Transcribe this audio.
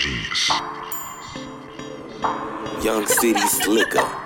genius. Young City Slicker.